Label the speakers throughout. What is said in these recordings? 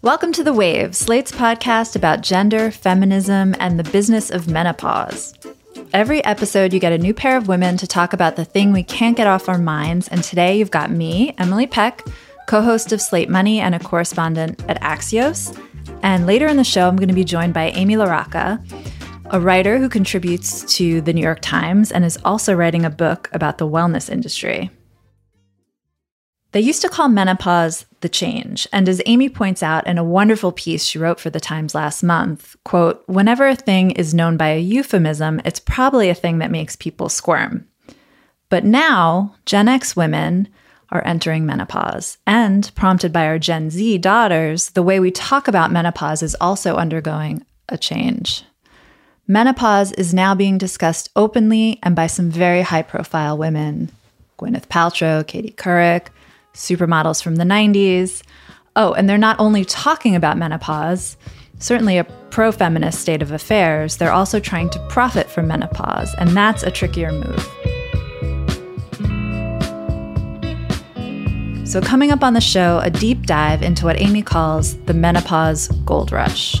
Speaker 1: Welcome to The Wave, Slate's podcast about gender, feminism, and the business of menopause. Every episode, you get a new pair of women to talk about the thing we can't get off our minds. And today, you've got me, Emily Peck, co host of Slate Money and a correspondent at Axios. And later in the show, I'm going to be joined by Amy LaRocca, a writer who contributes to the New York Times and is also writing a book about the wellness industry. They used to call menopause the change. And as Amy points out in a wonderful piece she wrote for the Times last month, quote, whenever a thing is known by a euphemism, it's probably a thing that makes people squirm. But now, Gen X women are entering menopause. And prompted by our Gen Z daughters, the way we talk about menopause is also undergoing a change. Menopause is now being discussed openly and by some very high profile women Gwyneth Paltrow, Katie Couric, supermodels from the 90s. Oh, and they're not only talking about menopause, certainly a pro feminist state of affairs, they're also trying to profit from menopause, and that's a trickier move. So, coming up on the show, a deep dive into what Amy calls the menopause gold rush.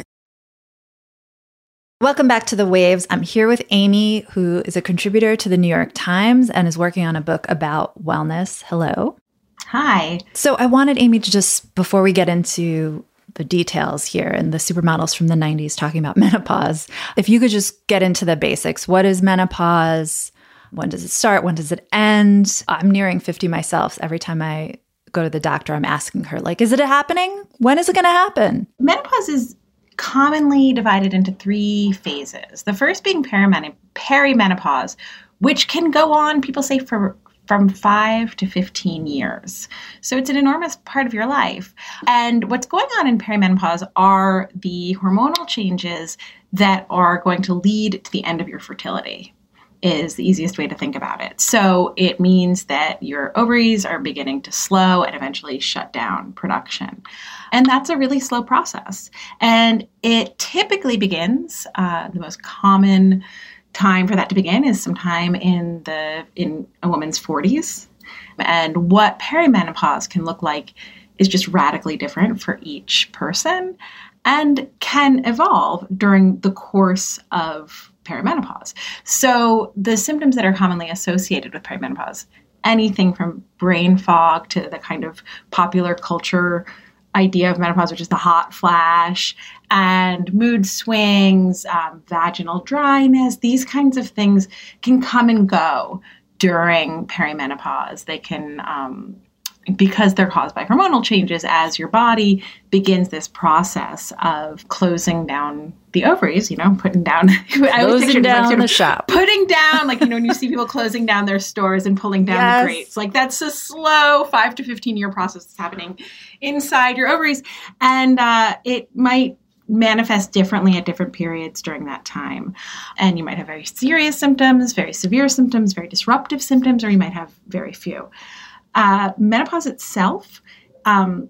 Speaker 1: Welcome back to The Waves. I'm here with Amy, who is a contributor to the New York Times and is working on a book about wellness. Hello.
Speaker 2: Hi.
Speaker 1: So I wanted Amy to just, before we get into the details here and the supermodels from the 90s talking about menopause, if you could just get into the basics. What is menopause? When does it start? When does it end? I'm nearing 50 myself. Every time I go to the doctor, I'm asking her, like, is it happening? When is it going to happen?
Speaker 2: Menopause is commonly divided into three phases. The first being perimenopause, which can go on, people say, for from 5 to 15 years. So it's an enormous part of your life. And what's going on in perimenopause are the hormonal changes that are going to lead to the end of your fertility is the easiest way to think about it. So it means that your ovaries are beginning to slow and eventually shut down production. And that's a really slow process. And it typically begins, uh, the most common time for that to begin is sometime in the in a woman's 40s. And what perimenopause can look like is just radically different for each person and can evolve during the course of perimenopause. So the symptoms that are commonly associated with perimenopause, anything from brain fog to the kind of popular culture idea of menopause, which is the hot flash, and mood swings, um, vaginal dryness, these kinds of things can come and go during perimenopause. They can um, because they're caused by hormonal changes as your body begins this process of closing down the ovaries, you know, putting down
Speaker 1: closing down like the shop.
Speaker 2: Putting down like you know when you see people closing down their stores and pulling down yes. the grates. Like that's a slow 5 to 15 year process that's happening inside your ovaries and uh, it might manifest differently at different periods during that time. And you might have very serious symptoms, very severe symptoms, very disruptive symptoms or you might have very few. Uh, menopause itself um,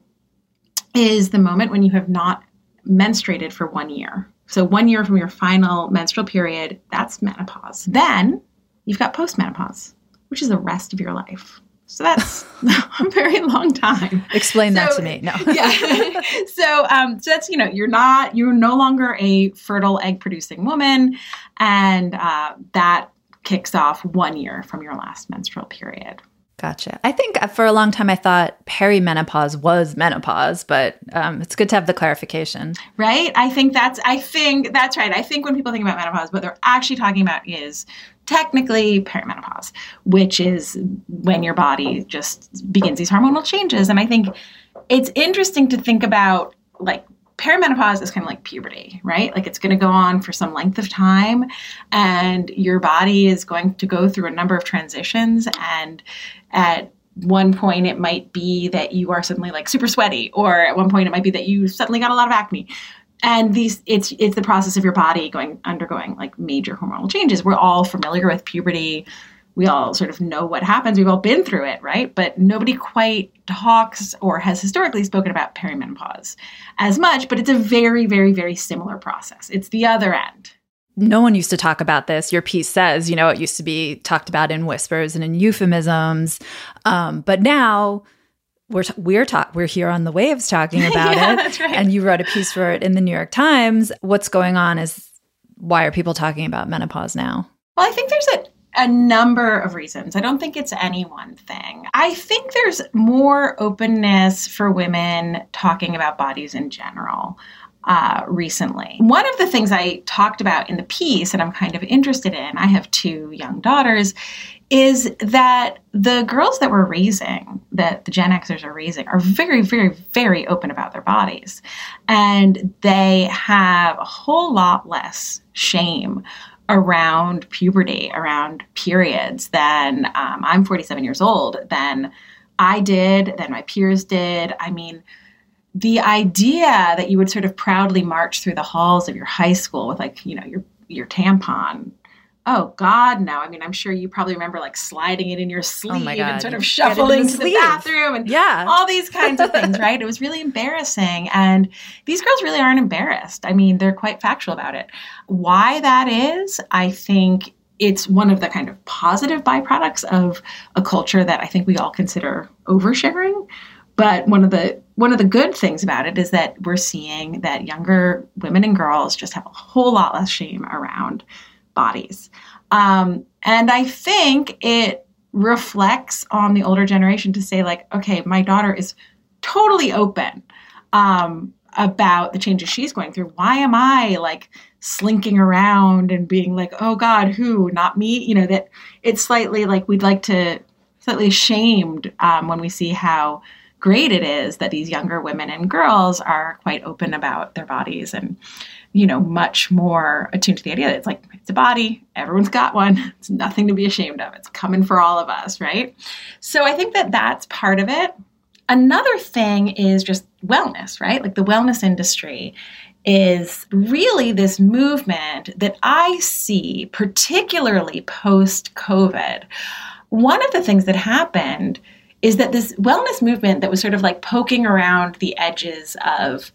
Speaker 2: is the moment when you have not menstruated for one year. So, one year from your final menstrual period, that's menopause. Then you've got postmenopause, which is the rest of your life. So that's a very long time.
Speaker 1: Explain so, that to me. No.
Speaker 2: yeah. so, um, so that's you know you're not you're no longer a fertile egg producing woman, and uh, that kicks off one year from your last menstrual period.
Speaker 1: Gotcha. I think for a long time I thought perimenopause was menopause, but um, it's good to have the clarification.
Speaker 2: Right. I think that's. I think that's right. I think when people think about menopause, what they're actually talking about is technically perimenopause, which is when your body just begins these hormonal changes. And I think it's interesting to think about like perimenopause is kind of like puberty, right? Like it's going to go on for some length of time, and your body is going to go through a number of transitions. And at one point, it might be that you are suddenly like super sweaty, or at one point, it might be that you suddenly got a lot of acne. And these, it's it's the process of your body going undergoing like major hormonal changes. We're all familiar with puberty we all sort of know what happens. We've all been through it, right? But nobody quite talks or has historically spoken about perimenopause as much, but it's a very, very, very similar process. It's the other end.
Speaker 1: No one used to talk about this. Your piece says, you know, it used to be talked about in whispers and in euphemisms. Um, but now, we're t- we're talk we're here on the waves talking about
Speaker 2: yeah,
Speaker 1: it.
Speaker 2: That's right.
Speaker 1: And you wrote a piece for it in the New York Times. What's going on is why are people talking about menopause now?
Speaker 2: Well, I think there's a a number of reasons. I don't think it's any one thing. I think there's more openness for women talking about bodies in general. Uh, recently. One of the things I talked about in the piece that I'm kind of interested in, I have two young daughters, is that the girls that we're raising, that the Gen Xers are raising, are very, very, very open about their bodies. And they have a whole lot less shame around puberty, around periods, than um, I'm 47 years old, than I did, than my peers did. I mean, the idea that you would sort of proudly march through the halls of your high school with like, you know, your your tampon Oh God, no! I mean, I'm sure you probably remember like sliding it in your sleeve oh and sort of shuffling to the bathroom and
Speaker 1: yeah,
Speaker 2: all these kinds of things, right? It was really embarrassing, and these girls really aren't embarrassed. I mean, they're quite factual about it. Why that is, I think it's one of the kind of positive byproducts of a culture that I think we all consider oversharing. But one of the one of the good things about it is that we're seeing that younger women and girls just have a whole lot less shame around bodies. Um, and I think it reflects on the older generation to say, like, okay, my daughter is totally open um, about the changes she's going through. Why am I like slinking around and being like, oh God, who? Not me? You know, that it's slightly like we'd like to, slightly ashamed um, when we see how great it is that these younger women and girls are quite open about their bodies and you know, much more attuned to the idea that it's like, it's a body, everyone's got one, it's nothing to be ashamed of, it's coming for all of us, right? So I think that that's part of it. Another thing is just wellness, right? Like the wellness industry is really this movement that I see, particularly post COVID. One of the things that happened is that this wellness movement that was sort of like poking around the edges of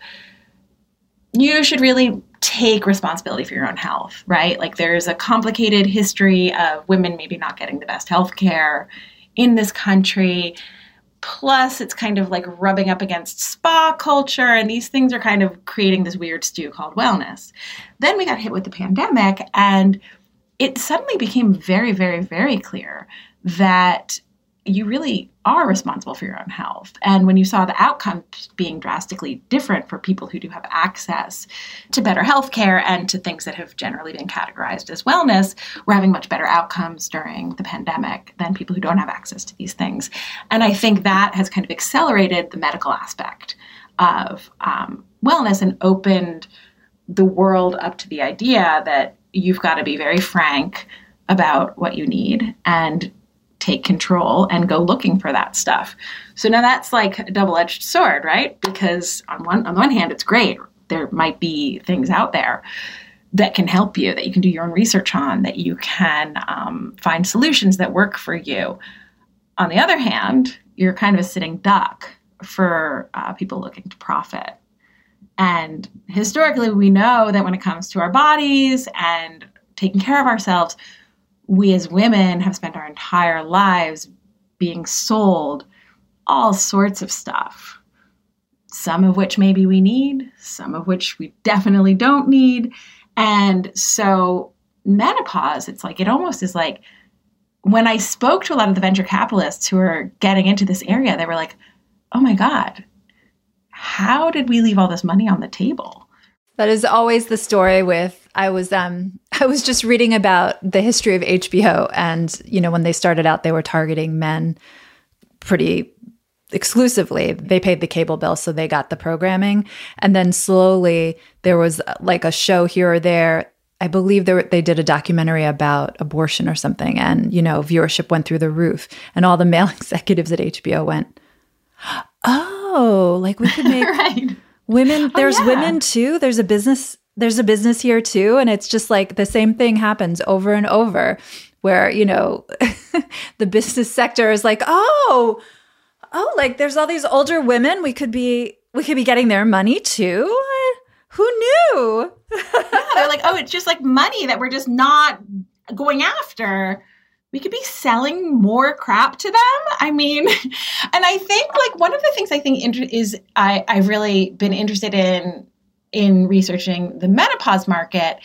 Speaker 2: you should really take responsibility for your own health, right? Like there's a complicated history of women maybe not getting the best health care in this country. Plus, it's kind of like rubbing up against spa culture, and these things are kind of creating this weird stew called wellness. Then we got hit with the pandemic, and it suddenly became very, very, very clear that you really are responsible for your own health. And when you saw the outcomes being drastically different for people who do have access to better health care and to things that have generally been categorized as wellness, we're having much better outcomes during the pandemic than people who don't have access to these things. And I think that has kind of accelerated the medical aspect of um, wellness and opened the world up to the idea that you've got to be very frank about what you need and take control and go looking for that stuff. So now that's like a double-edged sword, right? Because on one on the one hand it's great. There might be things out there that can help you, that you can do your own research on, that you can um, find solutions that work for you. On the other hand, you're kind of a sitting duck for uh, people looking to profit. And historically, we know that when it comes to our bodies and taking care of ourselves, we as women have spent our entire lives being sold all sorts of stuff. Some of which maybe we need, some of which we definitely don't need. And so, menopause, it's like, it almost is like when I spoke to a lot of the venture capitalists who are getting into this area, they were like, oh my God, how did we leave all this money on the table?
Speaker 1: That is always the story with I was um I was just reading about the history of HBO and you know when they started out they were targeting men pretty exclusively. They paid the cable bill, so they got the programming. And then slowly there was uh, like a show here or there. I believe they, were, they did a documentary about abortion or something, and you know, viewership went through the roof, and all the male executives at HBO went, "Oh, like we could make
Speaker 2: right.
Speaker 1: Women. Oh, there's
Speaker 2: yeah.
Speaker 1: women too. There's a business. There's a business here too, and it's just like the same thing happens over and over, where you know, the business sector is like, oh." oh, like there's all these older women. We could be we could be getting their money too. Who knew?
Speaker 2: yeah, they're like, oh, it's just like money that we're just not going after. We could be selling more crap to them. I mean, and I think like one of the things I think is I, I've really been interested in in researching the menopause market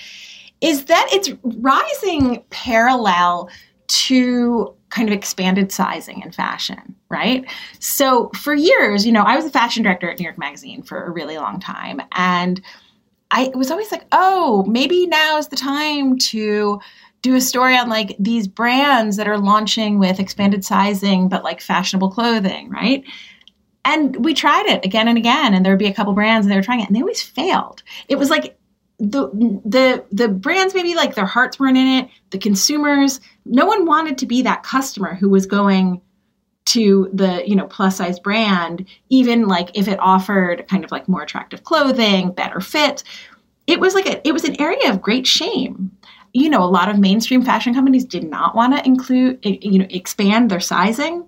Speaker 2: is that it's rising parallel to kind of expanded sizing in fashion, right? So for years, you know, I was a fashion director at New York Magazine for a really long time. And I was always like, oh, maybe now is the time to do a story on like these brands that are launching with expanded sizing, but like fashionable clothing, right? And we tried it again and again, and there would be a couple brands and they were trying it, and they always failed. It was like the the the brands maybe like their hearts weren't in it the consumers no one wanted to be that customer who was going to the you know plus size brand even like if it offered kind of like more attractive clothing better fit it was like a, it was an area of great shame you know a lot of mainstream fashion companies did not want to include eh, you know expand their sizing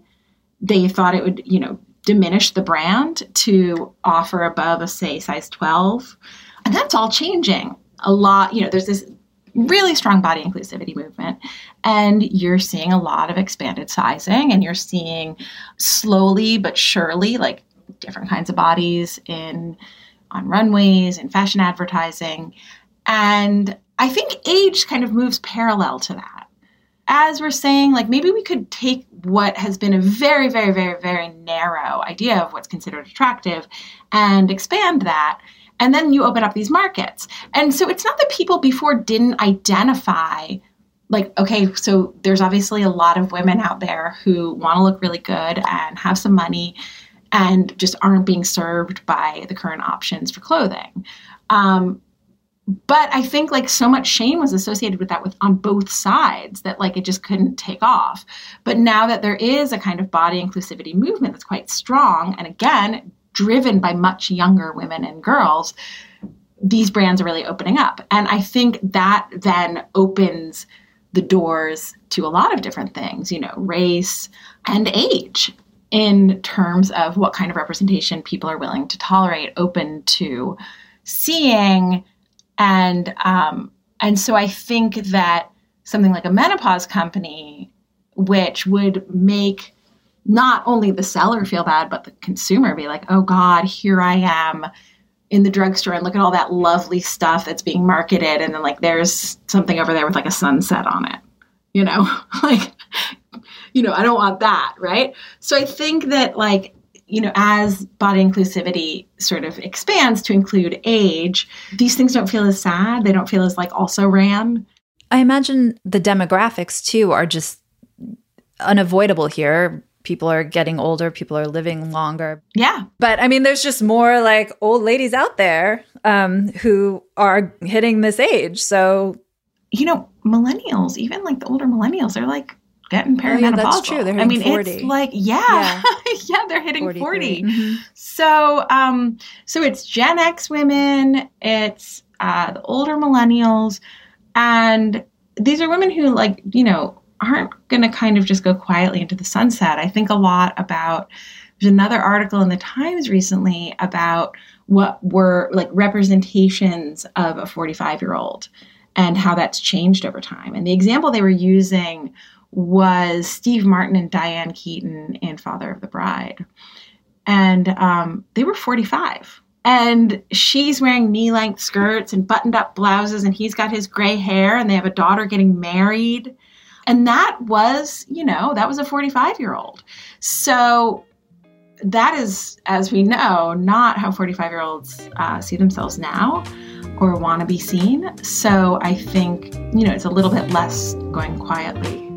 Speaker 2: they thought it would you know diminish the brand to offer above a say size 12 and that's all changing a lot. You know, there's this really strong body inclusivity movement, and you're seeing a lot of expanded sizing, and you're seeing slowly but surely like different kinds of bodies in on runways and fashion advertising. And I think age kind of moves parallel to that. As we're saying, like maybe we could take what has been a very, very, very, very narrow idea of what's considered attractive and expand that and then you open up these markets. And so it's not that people before didn't identify like okay so there's obviously a lot of women out there who want to look really good and have some money and just aren't being served by the current options for clothing um, but i think like so much shame was associated with that with on both sides that like it just couldn't take off but now that there is a kind of body inclusivity movement that's quite strong and again driven by much younger women and girls, these brands are really opening up. And I think that then opens the doors to a lot of different things, you know, race and age in terms of what kind of representation people are willing to tolerate, open to seeing. And um, and so I think that something like a menopause company, which would make not only the seller feel bad, but the consumer be like, oh God, here I am in the drugstore and look at all that lovely stuff that's being marketed. And then, like, there's something over there with like a sunset on it, you know? like, you know, I don't want that, right? So I think that, like, you know, as body inclusivity sort of expands to include age, these things don't feel as sad. They don't feel as like also ran.
Speaker 1: I imagine the demographics too are just unavoidable here people are getting older, people are living longer.
Speaker 2: Yeah.
Speaker 1: But I mean, there's just more like old ladies out there um, who are hitting this age. So,
Speaker 2: you know, millennials, even like the older millennials, they're like getting perimenopausal. Oh, yeah, that's
Speaker 1: true. They're
Speaker 2: I mean,
Speaker 1: 40.
Speaker 2: it's like, yeah, yeah, yeah they're hitting 40. 40.
Speaker 1: Mm-hmm.
Speaker 2: So, um, so it's Gen X women, it's uh, the older millennials, and these are women who like, you know, aren't going to kind of just go quietly into the sunset. I think a lot about there's another article in the Times recently about what were like representations of a 45 year old and how that's changed over time. And the example they were using was Steve Martin and Diane Keaton in Father of the Bride. And um, they were 45. And she's wearing knee length skirts and buttoned up blouses, and he's got his gray hair, and they have a daughter getting married. And that was, you know, that was a 45 year old. So that is, as we know, not how 45 year olds uh, see themselves now or want to be seen. So I think, you know, it's a little bit less going quietly.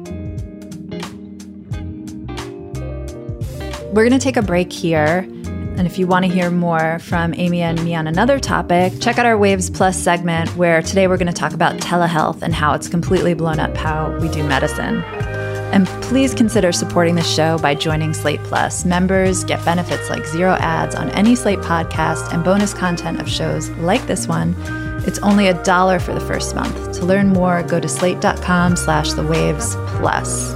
Speaker 1: We're going to take a break here. And if you want to hear more from Amy and me on another topic, check out our Waves Plus segment where today we're going to talk about telehealth and how it's completely blown up how we do medicine. And please consider supporting the show by joining Slate Plus. Members get benefits like zero ads on any Slate podcast and bonus content of shows like this one. It's only a dollar for the first month. To learn more, go to slate.com slash the waves plus.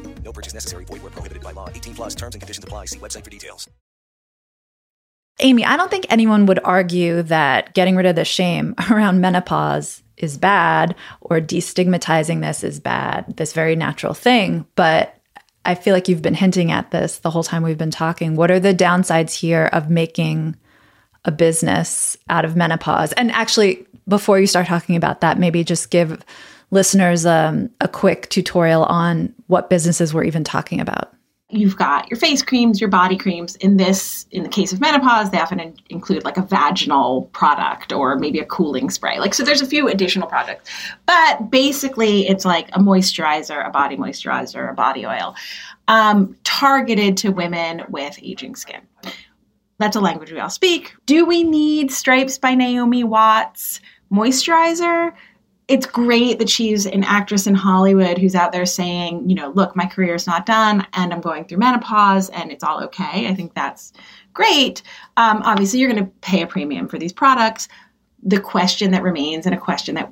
Speaker 3: No purchase necessary. Void where prohibited by law. 18 plus terms and conditions apply. See website for details.
Speaker 1: Amy, I don't think anyone would argue that getting rid of the shame around menopause is bad or destigmatizing this is bad, this very natural thing. But I feel like you've been hinting at this the whole time we've been talking. What are the downsides here of making a business out of menopause? And actually, before you start talking about that, maybe just give listeners um, a quick tutorial on what businesses we're even talking about.
Speaker 2: You've got your face creams, your body creams. In this, in the case of menopause, they often in- include like a vaginal product or maybe a cooling spray. Like, so there's a few additional products. But basically, it's like a moisturizer, a body moisturizer, a body oil um, targeted to women with aging skin. That's a language we all speak. Do we need Stripes by Naomi Watts moisturizer? It's great that she's an actress in Hollywood who's out there saying, you know, look, my career is not done and I'm going through menopause and it's all okay. I think that's great. Um, obviously, you're going to pay a premium for these products. The question that remains, and a question that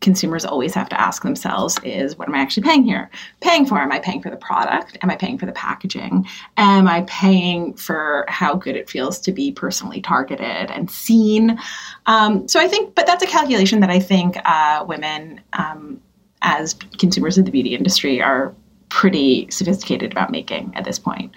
Speaker 2: consumers always have to ask themselves is what am I actually paying here? Paying for? Am I paying for the product? Am I paying for the packaging? Am I paying for how good it feels to be personally targeted and seen? Um, so I think, but that's a calculation that I think uh, women, um, as consumers of the beauty industry, are pretty sophisticated about making at this point.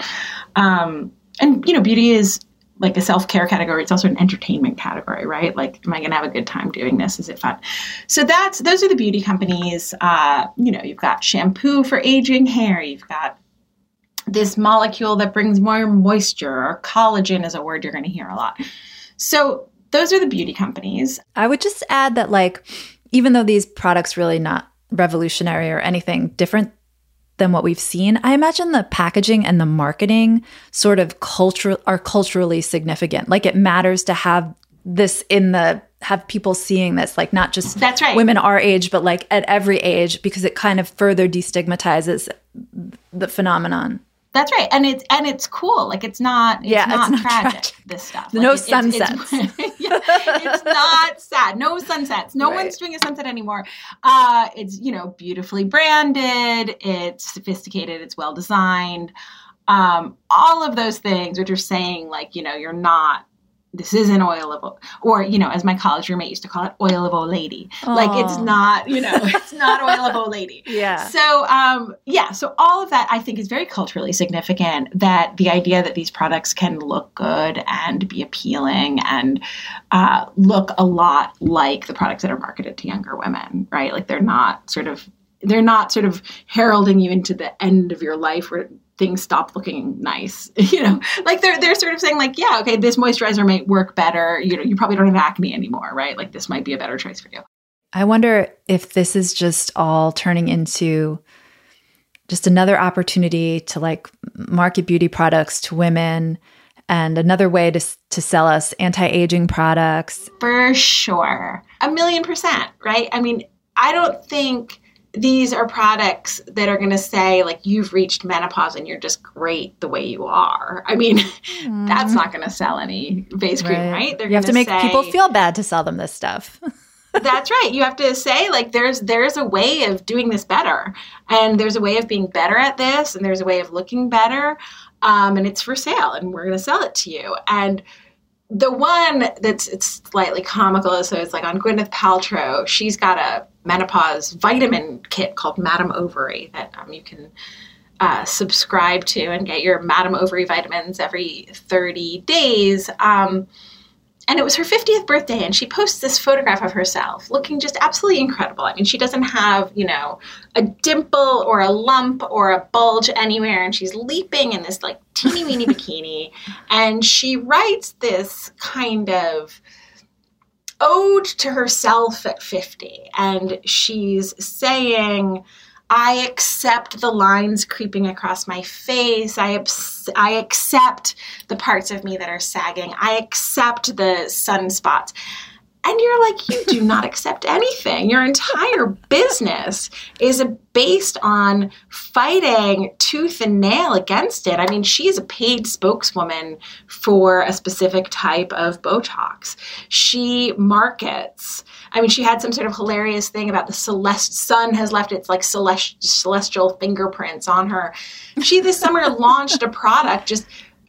Speaker 2: Um, and you know, beauty is like a self-care category it's also an entertainment category right? Like am i going to have a good time doing this? Is it fun? So that's those are the beauty companies. Uh, you know you've got shampoo for aging hair you've got this molecule that brings more moisture or collagen is a word you're going to hear a lot. So those are the beauty companies.
Speaker 1: I would just add that like even though these products really not revolutionary or anything different than what we've seen. I imagine the packaging and the marketing sort of culture are culturally significant. Like it matters to have this in the have people seeing this like not just
Speaker 2: that's right
Speaker 1: women our age but like at every age because it kind of further destigmatizes the phenomenon
Speaker 2: that's right, and it's and it's cool. Like it's not. It's
Speaker 1: yeah,
Speaker 2: not,
Speaker 1: it's not
Speaker 2: tragic.
Speaker 1: tragic.
Speaker 2: This stuff.
Speaker 1: no
Speaker 2: like,
Speaker 1: sunsets.
Speaker 2: It's, it's, yeah, it's, not sad. No sunsets. No
Speaker 1: Right.
Speaker 2: one's doing a sunset anymore. Uh, it's you know beautifully branded. It's sophisticated. It's well designed. Um, all of those things, which are saying like you know you're not. This isn't oil of, or you know, as my college roommate used to call it, oil of old lady. Like it's not, you know, it's not oil of old lady.
Speaker 1: Yeah.
Speaker 2: So, um, yeah, so all of that I think is very culturally significant that the idea that these products can look good and be appealing and uh, look a lot like the products that are marketed to younger women, right? Like they're not sort of they're not sort of heralding you into the end of your life where things stop looking nice. You know, like they're they're sort of saying like, yeah, okay, this moisturizer might work better. You know, you probably don't have acne anymore, right? Like this might be a better choice for you.
Speaker 1: I wonder if this is just all turning into just another opportunity to like market beauty products to women and another way to to sell us anti-aging products.
Speaker 2: For sure. A million percent, right? I mean, I don't think these are products that are going to say like you've reached menopause and you're just great the way you are. I mean, mm. that's not going to sell any face cream, right?
Speaker 1: right? They're you have to make say, people feel bad to sell them this stuff.
Speaker 2: that's right. You have to say like there's there's a way of doing this better, and there's a way of being better at this, and there's a way of looking better, um, and it's for sale, and we're going to sell it to you. And the one that's it's slightly comical, so it's like on Gwyneth Paltrow. She's got a menopause vitamin kit called Madame Ovary that um, you can uh, subscribe to and get your Madame Ovary vitamins every 30 days. Um, and it was her 50th birthday and she posts this photograph of herself looking just absolutely incredible i mean she doesn't have you know a dimple or a lump or a bulge anywhere and she's leaping in this like teeny weeny bikini and she writes this kind of ode to herself at 50 and she's saying I accept the lines creeping across my face. I, I accept the parts of me that are sagging. I accept the sunspots. And you're like, you do not accept anything. Your entire business is based on fighting tooth and nail against it. I mean, she's a paid spokeswoman for a specific type of Botox. She markets. I mean, she had some sort of hilarious thing about the celest sun has left its like celest- celestial fingerprints on her. She this summer launched a product just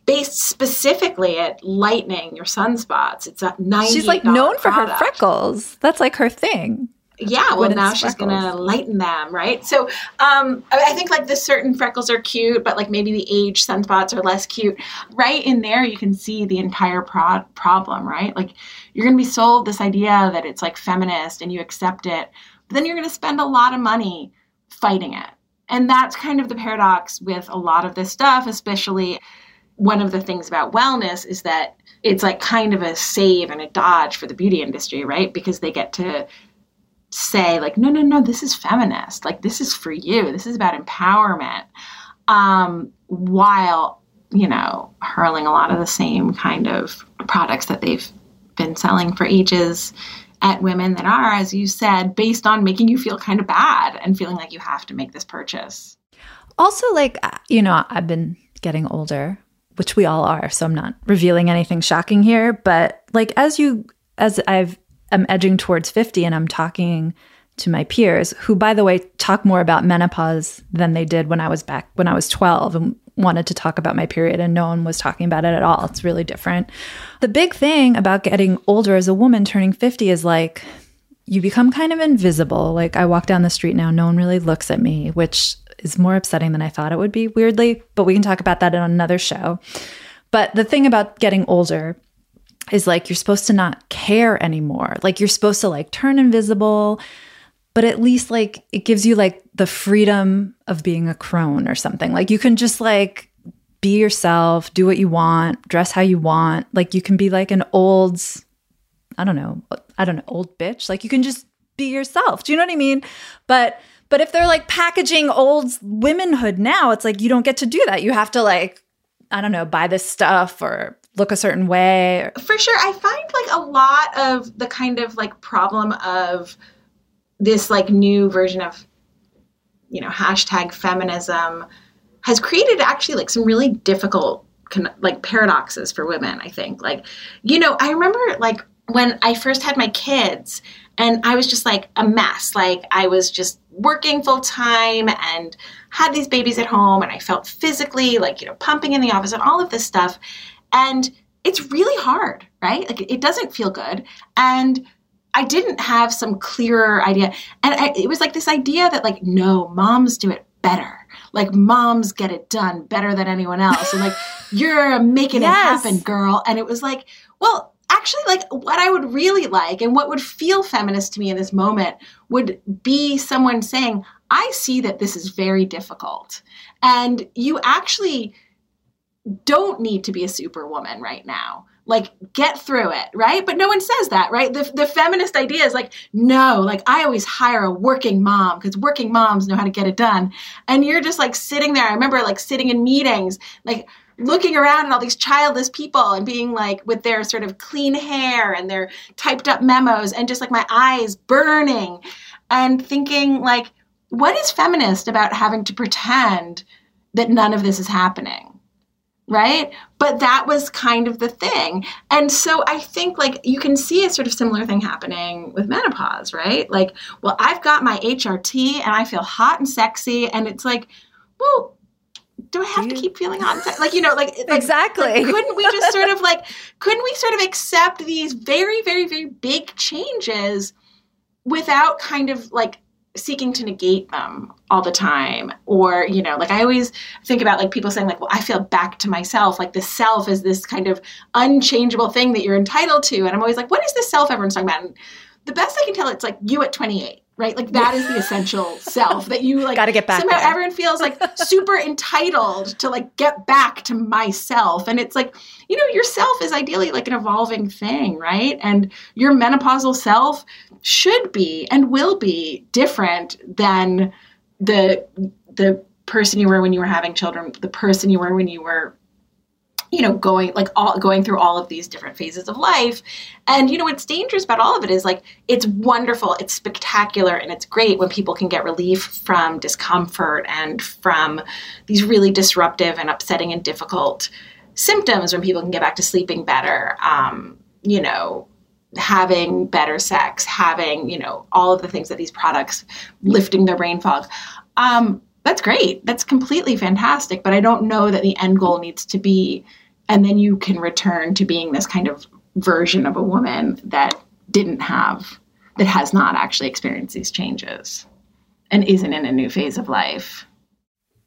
Speaker 2: based specifically at lightening your sunspots. It's a 90
Speaker 1: She's like known for her freckles. That's like her thing.
Speaker 2: Yeah, well, now she's going to lighten them, right? So um, I think like the certain freckles are cute, but like maybe the age sunspots are less cute. Right in there, you can see the entire pro- problem, right? Like you're going to be sold this idea that it's like feminist and you accept it, but then you're going to spend a lot of money fighting it. And that's kind of the paradox with a lot of this stuff, especially one of the things about wellness is that it's like kind of a save and a dodge for the beauty industry, right? Because they get to say like, no, no, no, this is feminist. Like this is for you. This is about empowerment. Um, while, you know, hurling a lot of the same kind of products that they've been selling for ages at women that are, as you said, based on making you feel kind of bad and feeling like you have to make this purchase.
Speaker 1: Also, like, you know, I've been getting older which we all are, so I'm not revealing anything shocking here, but like as you as I've am edging towards 50 and I'm talking to my peers who by the way talk more about menopause than they did when I was back when I was 12 and wanted to talk about my period and no one was talking about it at all. It's really different. The big thing about getting older as a woman turning 50 is like you become kind of invisible. Like I walk down the street now, no one really looks at me, which is more upsetting than I thought it would be, weirdly, but we can talk about that in another show. But the thing about getting older is like you're supposed to not care anymore. Like you're supposed to like turn invisible, but at least like it gives you like the freedom of being a crone or something. Like you can just like be yourself, do what you want, dress how you want. Like you can be like an old, I don't know, I don't know, old bitch. Like you can just be yourself. Do you know what I mean? But but if they're like packaging old womenhood now, it's like you don't get to do that. You have to like, I don't know, buy this stuff or look a certain way.
Speaker 2: For sure. I find like a lot of the kind of like problem of this like new version of, you know, hashtag feminism has created actually like some really difficult like paradoxes for women, I think. Like, you know, I remember like when I first had my kids and I was just like a mess. Like I was just working full time and had these babies at home and I felt physically like, you know, pumping in the office and all of this stuff. And it's really hard, right? Like it doesn't feel good. And I didn't have some clearer idea. And I, it was like this idea that, like, no, moms do it better. Like, moms get it done better than anyone else. And like, you're making yes. it happen, girl. And it was like, well, actually like what I would really like and what would feel feminist to me in this moment would be someone saying, I see that this is very difficult. And you actually don't need to be a superwoman right now. Like, get through it, right? But no one says that, right? The, the feminist idea is like, no, like, I always hire a working mom because working moms know how to get it done. And you're just like sitting there. I remember like sitting in meetings, like, looking around at all these childless people and being like with their sort of clean hair and their typed up memos and just like my eyes burning and thinking like what is feminist about having to pretend that none of this is happening? Right? But that was kind of the thing. And so i think like you can see a sort of similar thing happening with menopause right? Like well i've got my hrt and i feel hot and sexy and it's like well do I have to keep feeling hot? And like you know, like, like
Speaker 1: exactly.
Speaker 2: Like, couldn't we just sort of like couldn't we sort of accept these very very very big changes without kind of like seeking to negate them all the time? Or you know like i always think about like people saying like well i feel back to myself. Like the self is this kind of unchangeable thing that you're entitled to. And i'm always like what is the self everyone's talking about? And the best i can tell it's like you at 28 right? Like that is the essential self that you like
Speaker 1: got to get back
Speaker 2: somehow
Speaker 1: there.
Speaker 2: everyone feels like super entitled to like get back to myself. And it's like you know yourself is ideally like an evolving thing right? And your menopausal self should be and will be different than the the person you were when you were having children the person you were when you were you know going like all going through all of these different phases of life. And you know what's dangerous about all of it is like it's wonderful it's spectacular and it's great when people can get relief from discomfort and from these really disruptive and upsetting and difficult symptoms when people can get back to sleeping better um, you know having better sex having you know all of the things that these products lifting their brain fog. Um, that's great. That's completely fantastic but i don't know that the end goal needs to be and then you can return to being this kind of version of a woman that didn't have that has not actually experienced these changes and isn't in a new phase of life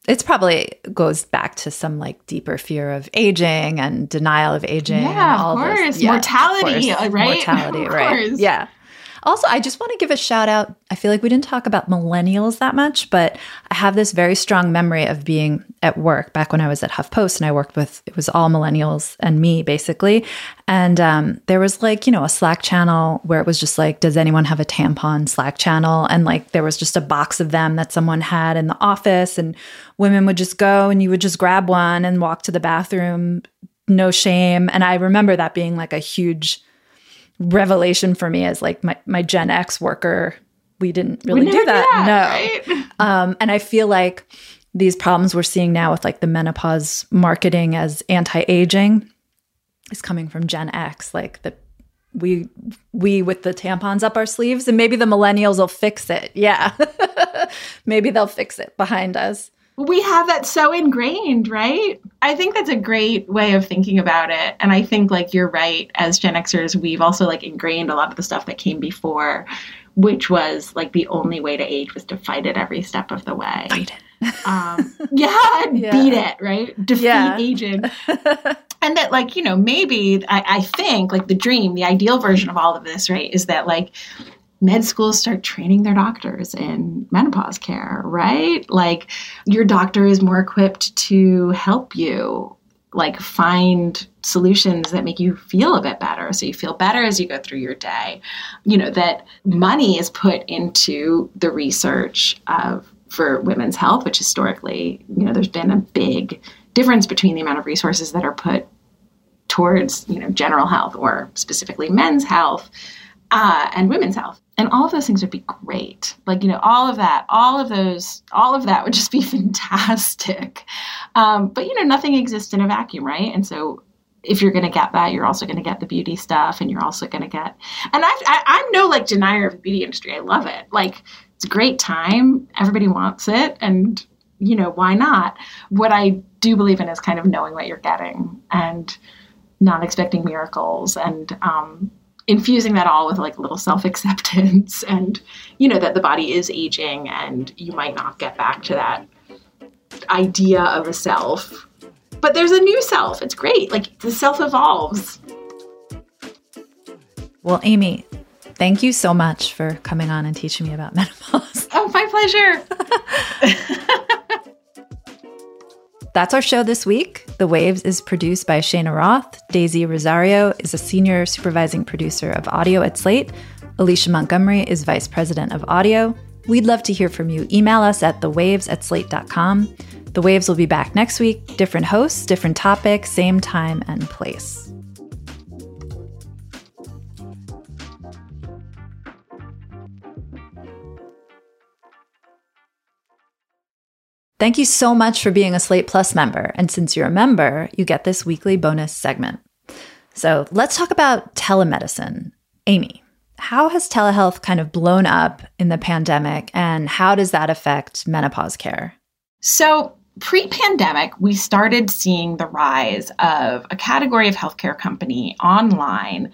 Speaker 1: it's probably goes back to some like deeper fear of aging and denial of aging.
Speaker 2: Yeah,
Speaker 1: and all
Speaker 2: of course.
Speaker 1: This. Yeah,
Speaker 2: Mortality,
Speaker 1: of course.
Speaker 2: right?
Speaker 1: Mortality,
Speaker 2: Of
Speaker 1: right? Yeah. Also, I just want to give a shout out. I feel like we didn't talk about millennials that much, but I have this very strong memory of being at work back when I was at HuffPost and I worked with, it was all millennials and me basically. And um, there was like, you know, a Slack channel where it was just like, does anyone have a tampon Slack channel? And like, there was just a box of them that someone had in the office and women would just go and you would just grab one and walk to the bathroom, no shame. And I remember that being like a huge, revelation for me as like my, my Gen X worker. We didn't really
Speaker 2: never
Speaker 1: do
Speaker 2: do
Speaker 1: that.
Speaker 2: that,
Speaker 1: no.
Speaker 2: right?
Speaker 1: Um, and I feel like these problems we're seeing now with like the menopause marketing as anti-aging is coming from Gen X. Like the we we with the tampons up our sleeves and maybe the millennials will fix it. Yeah. maybe they'll fix it behind us.
Speaker 2: We have that so ingrained, right? I think that's a great way of thinking about it. And I think like you're right, as Gen Xers, we've also like ingrained a lot of the stuff that came before, which was like the only way to age was to fight it every step of the way.
Speaker 1: Fight it.
Speaker 2: Um, yeah,
Speaker 1: Yeah.
Speaker 2: beat it, right? Defeat
Speaker 1: Yeah.
Speaker 2: aging. and that like, you know, maybe I, I think like the dream, the ideal version of all of this, right, is that like med schools start training their doctors in menopause care, right? Like your doctor is more equipped to help you like find solutions that make you feel a bit better. So you feel better as you go through your day. You know that money is put into the research of for women's health which historically you know there's been a big difference between the amount of resources that are put towards you know general health or specifically men's health uh, and women's health and all of those things would be great. Like you know all of that all of those all of that would just be fantastic. Um, but you know nothing exists in a vacuum right? And so if you're going to get that you're also going to get the beauty stuff and you're also going to get and I, I, i'm no like denier of the beauty industry. I love it. Like it's a great time. Everybody wants it. And you know why not? What i do believe in is kind of knowing what you're getting and not expecting miracles and um, infusing that all with like a little self-acceptance and you know that the body is aging and you might not get back to that idea of a self but there's a new self it's great like the self evolves
Speaker 1: Well, Amy, thank you so much for coming on and teaching me about menopause.
Speaker 2: Oh, my pleasure.
Speaker 1: That's our show this week. The Waves is produced by Shayna Roth. Daisy Rosario is a senior supervising producer of audio at Slate. Alicia Montgomery is vice president of audio. We'd love to hear from you. Email us at thewaves at slate.com. The Waves will be back next week. Different hosts, different topic, same time and place. Thank you so much for being a Slate Plus member. And since you're a member, you get this weekly bonus segment. So let's talk about telemedicine. Amy, how has telehealth kind of blown up in the pandemic and how does that affect menopause care?
Speaker 2: So, pre pandemic, we started seeing the rise of a category of healthcare company online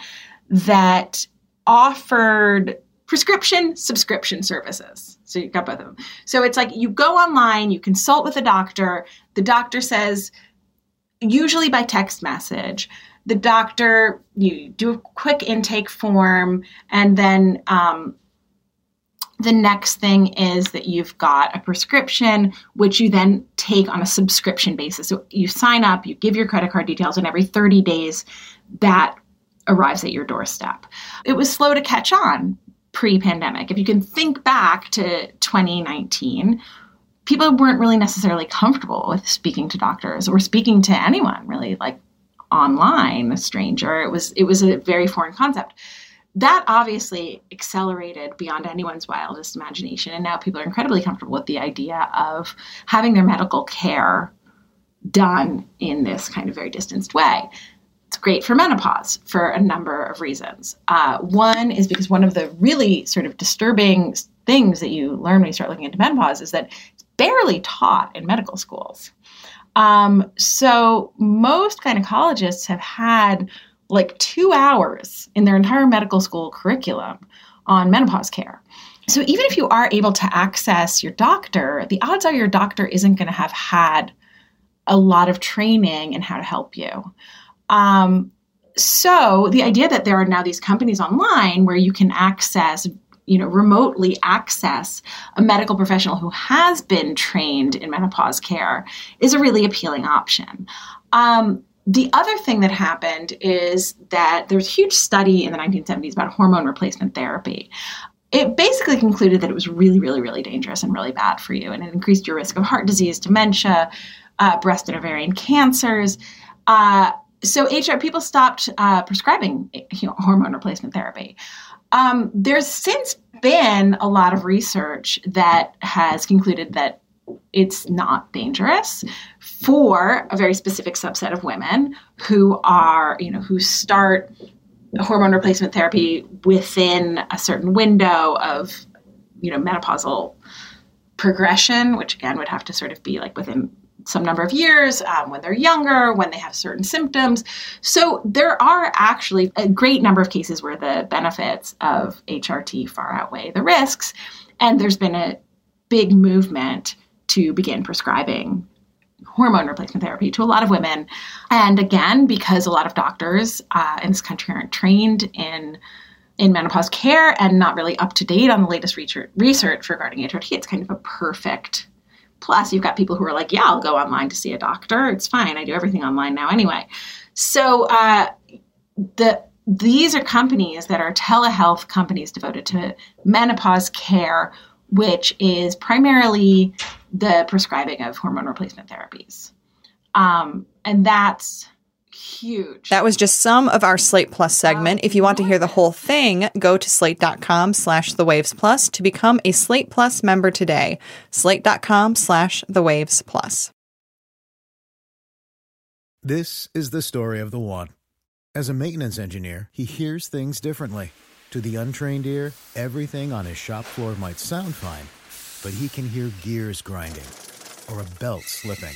Speaker 2: that offered prescription subscription services. So you've got both of them. So it's like you go online, you consult with a doctor. The doctor says, usually by text message, the doctor, you do a quick intake form, and then um, the next thing is that you've got a prescription, which you then take on a subscription basis. So you sign up, you give your credit card details, and every 30 days that arrives at your doorstep. It was slow to catch on pre pandemic. If you can think back to 2019, people weren't really necessarily comfortable with speaking to doctors or speaking to anyone really like online a stranger. It was it was a very foreign concept. That obviously accelerated beyond anyone's wildest imagination and now people are incredibly comfortable with the idea of having their medical care done in this kind of very distanced way great for menopause for a number of reasons. Uh, one is because one of the really sort of disturbing things that you learn when you start looking into menopause is that it's barely taught in medical schools. Um, so most gynecologists have had like two hours in their entire medical school curriculum on menopause care. So even if you are able to access your doctor, the odds are your doctor isn't going to have had a lot of training in how to help you. Um, so the idea that there are now these companies online where you can access you know remotely access a medical professional who has been trained in menopause care is a really appealing option. Um, the other thing that happened is that there's a huge study in the 1970s about hormone replacement therapy. It basically concluded that it was really really really dangerous and really bad for you and it increased your risk of heart disease dementia uh, breast and ovarian cancers. Uh, so HR people stopped uh, prescribing you know, hormone replacement therapy. Um, there's since been a lot of research that has concluded that it's not dangerous for a very specific subset of women who are, you know, who start hormone replacement therapy within a certain window of, you know, menopausal progression, which again would have to sort of be like within some number of years, um, when they're younger, when they have certain symptoms. So there are actually a great number of cases where the benefits of HRT far outweigh the risks. And there's been a big movement to begin prescribing hormone replacement therapy to a lot of women. And again, because a lot of doctors uh, in this country aren't trained in in menopause care and not really up to date on the latest research, research regarding HRT, it's kind of a perfect Plus, you've got people who are like, yeah, I'll go online to see a doctor. It's fine. I do everything online now anyway. So uh, the these are companies that are telehealth companies devoted to menopause care, which is primarily the prescribing of hormone replacement therapies. Um, and that's huge.
Speaker 4: That was just some of our Slate Plus segment. If you want to hear the whole thing, go to slate.com slash the waves plus to become a Slate Plus member today. Slate.com slash the waves plus.
Speaker 5: This is the story of the one. As a maintenance engineer, he hears things differently. To the untrained ear, everything on his shop floor might sound fine, but he can hear gears grinding or a belt slipping.